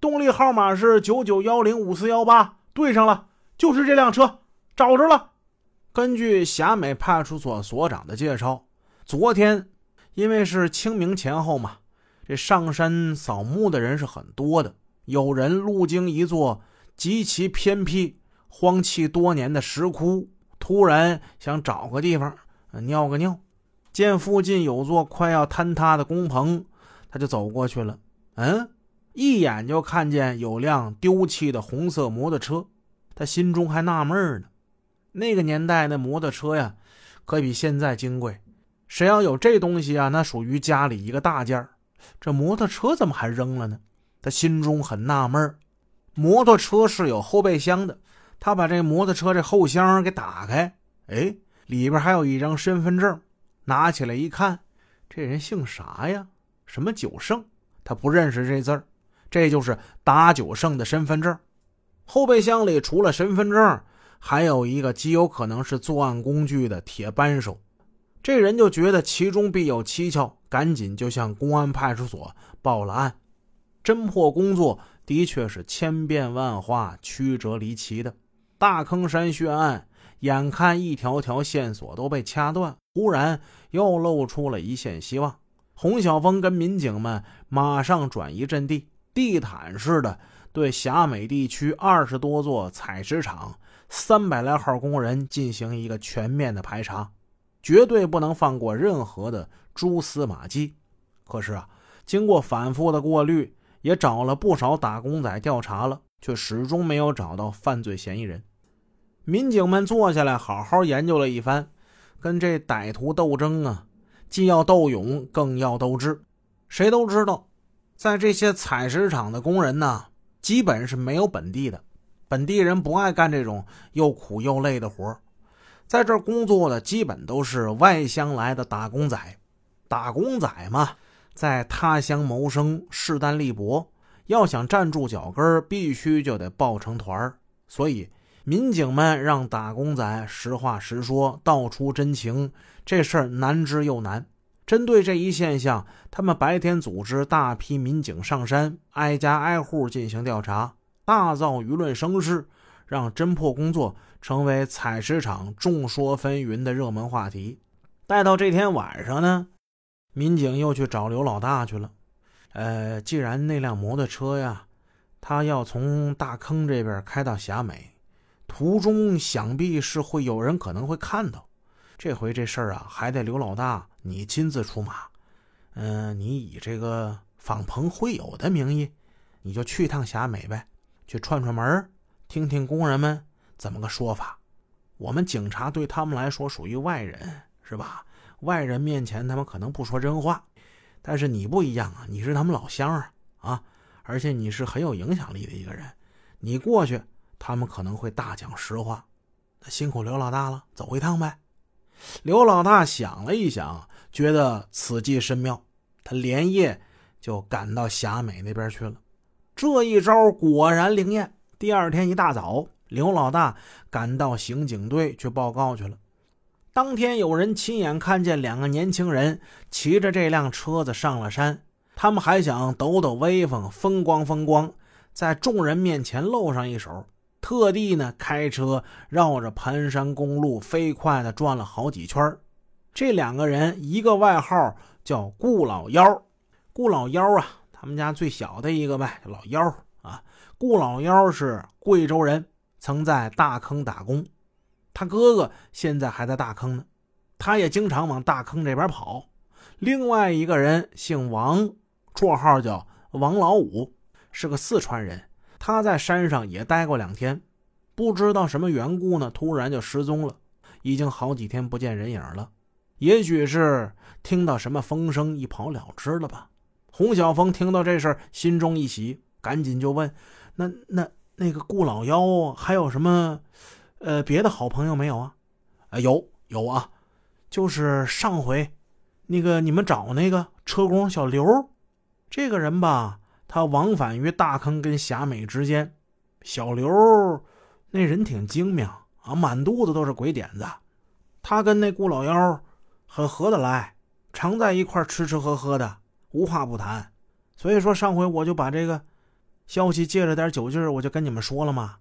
动力号码是九九幺零五四幺八，对上了，就是这辆车，找着了。根据霞美派出所所长的介绍，昨天因为是清明前后嘛，这上山扫墓的人是很多的。有人路经一座极其偏僻、荒弃多年的石窟，突然想找个地方尿个尿，见附近有座快要坍塌的工棚，他就走过去了。嗯，一眼就看见有辆丢弃的红色摩托车，他心中还纳闷呢。那个年代那摩托车呀，可比现在金贵。谁要有这东西啊，那属于家里一个大件这摩托车怎么还扔了呢？他心中很纳闷摩托车是有后备箱的，他把这摩托车这后箱给打开，哎，里边还有一张身份证，拿起来一看，这人姓啥呀？什么九胜？他不认识这字儿，这就是打九胜的身份证。后备箱里除了身份证，还有一个极有可能是作案工具的铁扳手。这人就觉得其中必有蹊跷，赶紧就向公安派出所报了案。侦破工作的确是千变万化、曲折离奇的。大坑山血案，眼看一条条线索都被掐断，忽然又露出了一线希望。洪晓峰跟民警们马上转移阵地，地毯式的对霞美地区二十多座采石场、三百来号工人进行一个全面的排查，绝对不能放过任何的蛛丝马迹。可是啊，经过反复的过滤。也找了不少打工仔调查了，却始终没有找到犯罪嫌疑人。民警们坐下来好好研究了一番，跟这歹徒斗争啊，既要斗勇，更要斗智。谁都知道，在这些采石场的工人呢，基本是没有本地的，本地人不爱干这种又苦又累的活在这儿工作的基本都是外乡来的打工仔，打工仔嘛。在他乡谋生，势单力薄，要想站住脚跟必须就得抱成团所以，民警们让打工仔实话实说，道出真情。这事儿难之又难。针对这一现象，他们白天组织大批民警上山，挨家挨户进行调查，大造舆论声势，让侦破工作成为采石场众说纷纭的热门话题。待到这天晚上呢？民警又去找刘老大去了。呃，既然那辆摩托车呀，他要从大坑这边开到霞美，途中想必是会有人可能会看到。这回这事儿啊，还得刘老大你亲自出马。嗯，你以这个访朋会友的名义，你就去趟霞美呗，去串串门，听听工人们怎么个说法。我们警察对他们来说属于外人，是吧？外人面前，他们可能不说真话，但是你不一样啊！你是他们老乡啊，啊！而且你是很有影响力的一个人，你过去，他们可能会大讲实话。那辛苦刘老大了，走一趟呗。刘老大想了一想，觉得此计甚妙，他连夜就赶到霞美那边去了。这一招果然灵验。第二天一大早，刘老大赶到刑警队去报告去了。当天有人亲眼看见两个年轻人骑着这辆车子上了山，他们还想抖抖威风、风光风光，在众人面前露上一手，特地呢开车绕着盘山公路飞快地转了好几圈。这两个人，一个外号叫顾老幺，顾老幺啊，他们家最小的一个呗，老幺啊。顾老幺是贵州人，曾在大坑打工。他哥哥现在还在大坑呢，他也经常往大坑这边跑。另外一个人姓王，绰号叫王老五，是个四川人。他在山上也待过两天，不知道什么缘故呢，突然就失踪了，已经好几天不见人影了。也许是听到什么风声，一跑了之了吧。洪小峰听到这事心中一喜，赶紧就问：“那那那个顾老幺还有什么？”呃，别的好朋友没有啊？啊，有有啊，就是上回那个你们找那个车工小刘，这个人吧，他往返于大坑跟霞美之间。小刘那人挺精明啊，满肚子都是鬼点子。他跟那顾老幺很合得来，常在一块吃吃喝喝的，无话不谈。所以说上回我就把这个消息借着点酒劲儿，我就跟你们说了嘛。